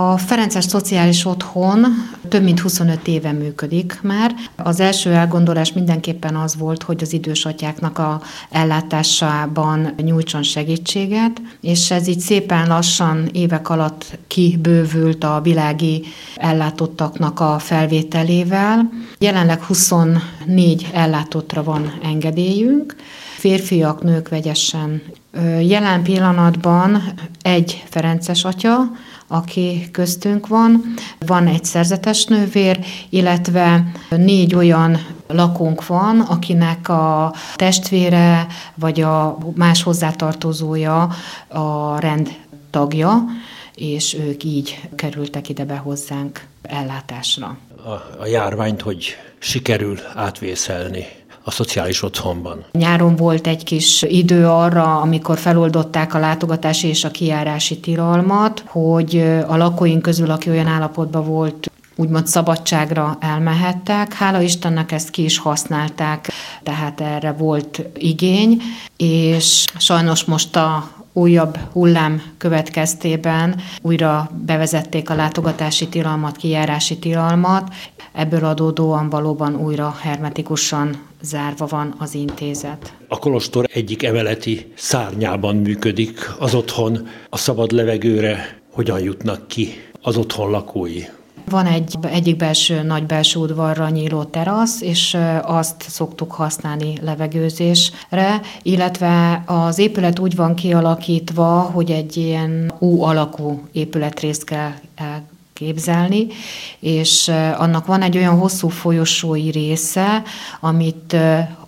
A Ferences Szociális Otthon több mint 25 éve működik már. Az első elgondolás mindenképpen az volt, hogy az idős atyáknak a ellátásában nyújtson segítséget, és ez így szépen lassan évek alatt kibővült a világi ellátottaknak a felvételével. Jelenleg 24 ellátottra van engedélyünk, férfiak, nők vegyesen. Jelen pillanatban egy Ferences atya, aki köztünk van, van egy szerzetes nővér, illetve négy olyan lakónk van, akinek a testvére vagy a más hozzátartozója a rend tagja, és ők így kerültek ide be hozzánk ellátásra. A, a járványt, hogy sikerül átvészelni a szociális otthonban. Nyáron volt egy kis idő arra, amikor feloldották a látogatási és a kiárási tilalmat, hogy a lakóink közül, aki olyan állapotban volt, úgymond szabadságra elmehettek. Hála Istennek ezt ki is használták, tehát erre volt igény, és sajnos most a újabb hullám következtében újra bevezették a látogatási tilalmat, kijárási tilalmat. Ebből adódóan valóban újra hermetikusan zárva van az intézet. A Kolostor egyik emeleti szárnyában működik az otthon. A szabad levegőre hogyan jutnak ki az otthon lakói? Van egy egyik belső, nagy belső udvarra nyíló terasz, és azt szoktuk használni levegőzésre, illetve az épület úgy van kialakítva, hogy egy ilyen U alakú épületrészt kell képzelni, és annak van egy olyan hosszú folyosói része, amit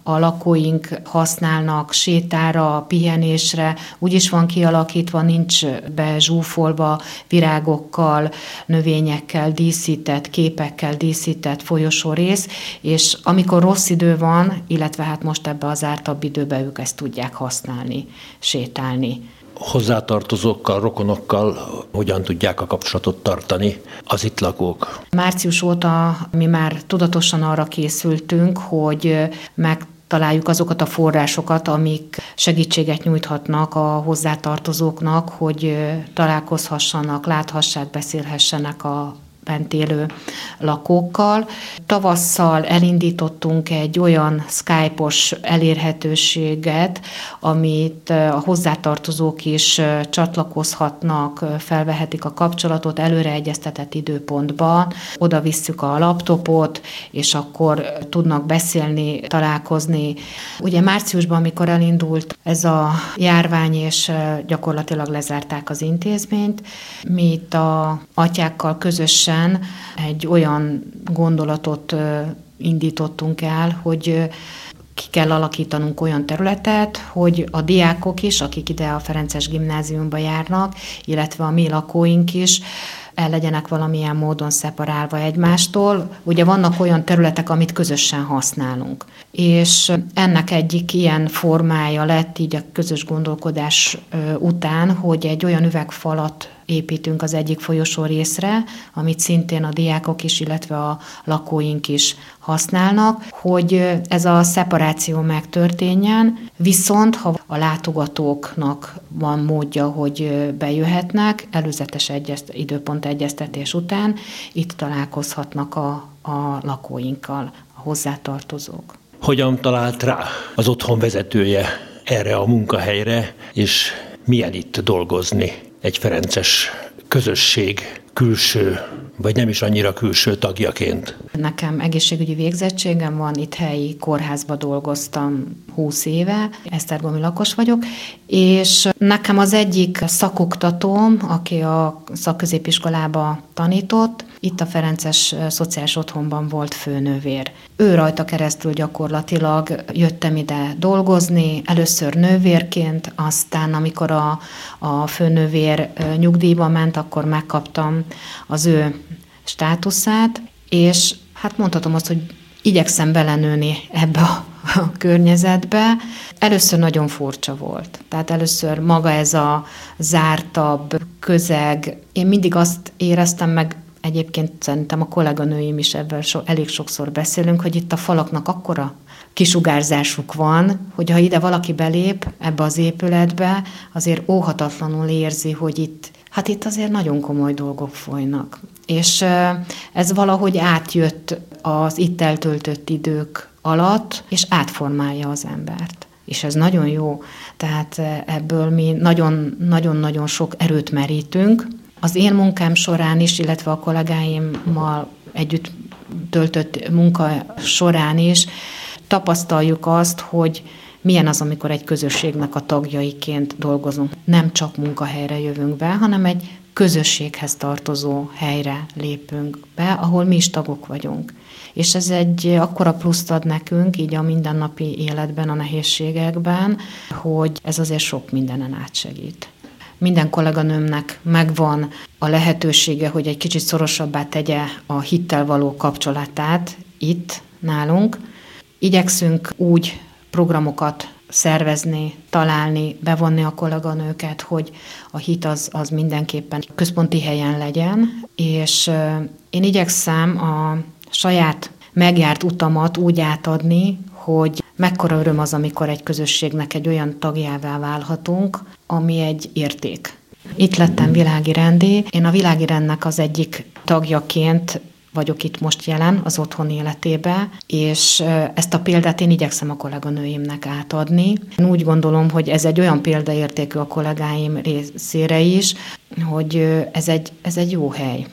a lakóink használnak sétára, pihenésre, úgy is van kialakítva, nincs bezsúfolva virágokkal, növényekkel díszített, képekkel díszített folyosórész, és amikor rossz idő van, illetve hát most ebbe az ártabb időbe ők ezt tudják használni, sétálni hozzátartozókkal, rokonokkal hogyan tudják a kapcsolatot tartani az itt lakók? Március óta mi már tudatosan arra készültünk, hogy meg találjuk azokat a forrásokat, amik segítséget nyújthatnak a hozzátartozóknak, hogy találkozhassanak, láthassák, beszélhessenek a bent élő lakókkal. Tavasszal elindítottunk egy olyan Skype-os elérhetőséget, amit a hozzátartozók is csatlakozhatnak, felvehetik a kapcsolatot előre egyeztetett időpontban, oda visszük a laptopot, és akkor tudnak beszélni, találkozni. Ugye márciusban, amikor elindult ez a járvány, és gyakorlatilag lezárták az intézményt, mi itt a atyákkal közösen közösen egy olyan gondolatot indítottunk el, hogy ki kell alakítanunk olyan területet, hogy a diákok is, akik ide a Ferences gimnáziumba járnak, illetve a mi lakóink is el legyenek valamilyen módon szeparálva egymástól. Ugye vannak olyan területek, amit közösen használunk. És ennek egyik ilyen formája lett így a közös gondolkodás után, hogy egy olyan üvegfalat építünk az egyik folyosó részre, amit szintén a diákok is, illetve a lakóink is használnak, hogy ez a szeparáció megtörténjen, viszont ha a látogatóknak van módja, hogy bejöhetnek, előzetes egyezt, időpont egyeztetés után itt találkozhatnak a, a lakóinkkal, a hozzátartozók. Hogyan talált rá az otthon vezetője erre a munkahelyre, és milyen itt dolgozni egy Ferences közösség külső, vagy nem is annyira külső tagjaként? Nekem egészségügyi végzettségem van, itt helyi kórházba dolgoztam 20 éve, Esztergomi lakos vagyok, és nekem az egyik szakoktatóm, aki a szakközépiskolába tanított, itt a Ferences Szociális Otthonban volt főnővér. Ő rajta keresztül gyakorlatilag jöttem ide dolgozni, először nővérként, aztán amikor a, a főnővér nyugdíjba ment, akkor megkaptam az ő státuszát, és hát mondhatom azt, hogy igyekszem belenőni ebbe a a környezetbe. Először nagyon furcsa volt. Tehát először maga ez a zártabb közeg. Én mindig azt éreztem meg, egyébként szerintem a kolléganőim is ebből so, elég sokszor beszélünk, hogy itt a falaknak akkora kisugárzásuk van, hogy ha ide valaki belép ebbe az épületbe, azért óhatatlanul érzi, hogy itt Hát itt azért nagyon komoly dolgok folynak. És ez valahogy átjött az itt eltöltött idők alatt, és átformálja az embert. És ez nagyon jó. Tehát ebből mi nagyon-nagyon sok erőt merítünk. Az én munkám során is, illetve a kollégáimmal együtt töltött munka során is tapasztaljuk azt, hogy milyen az, amikor egy közösségnek a tagjaiként dolgozunk. Nem csak munkahelyre jövünk be, hanem egy közösséghez tartozó helyre lépünk be, ahol mi is tagok vagyunk. És ez egy akkora pluszt ad nekünk, így a mindennapi életben, a nehézségekben, hogy ez azért sok mindenen átsegít. Minden kolléganőmnek megvan a lehetősége, hogy egy kicsit szorosabbá tegye a hittel való kapcsolatát itt nálunk. Igyekszünk úgy programokat szervezni, találni, bevonni a kolléganőket, hogy a hit az, az mindenképpen központi helyen legyen, és én igyekszem a saját megjárt utamat úgy átadni, hogy mekkora öröm az, amikor egy közösségnek egy olyan tagjává válhatunk, ami egy érték. Itt lettem világi rendi. Én a világi rendnek az egyik tagjaként vagyok itt most jelen az otthon életébe, és ezt a példát én igyekszem a kolléganőimnek átadni. Én úgy gondolom, hogy ez egy olyan példaértékű a kollégáim részére is, hogy ez egy, ez egy jó hely.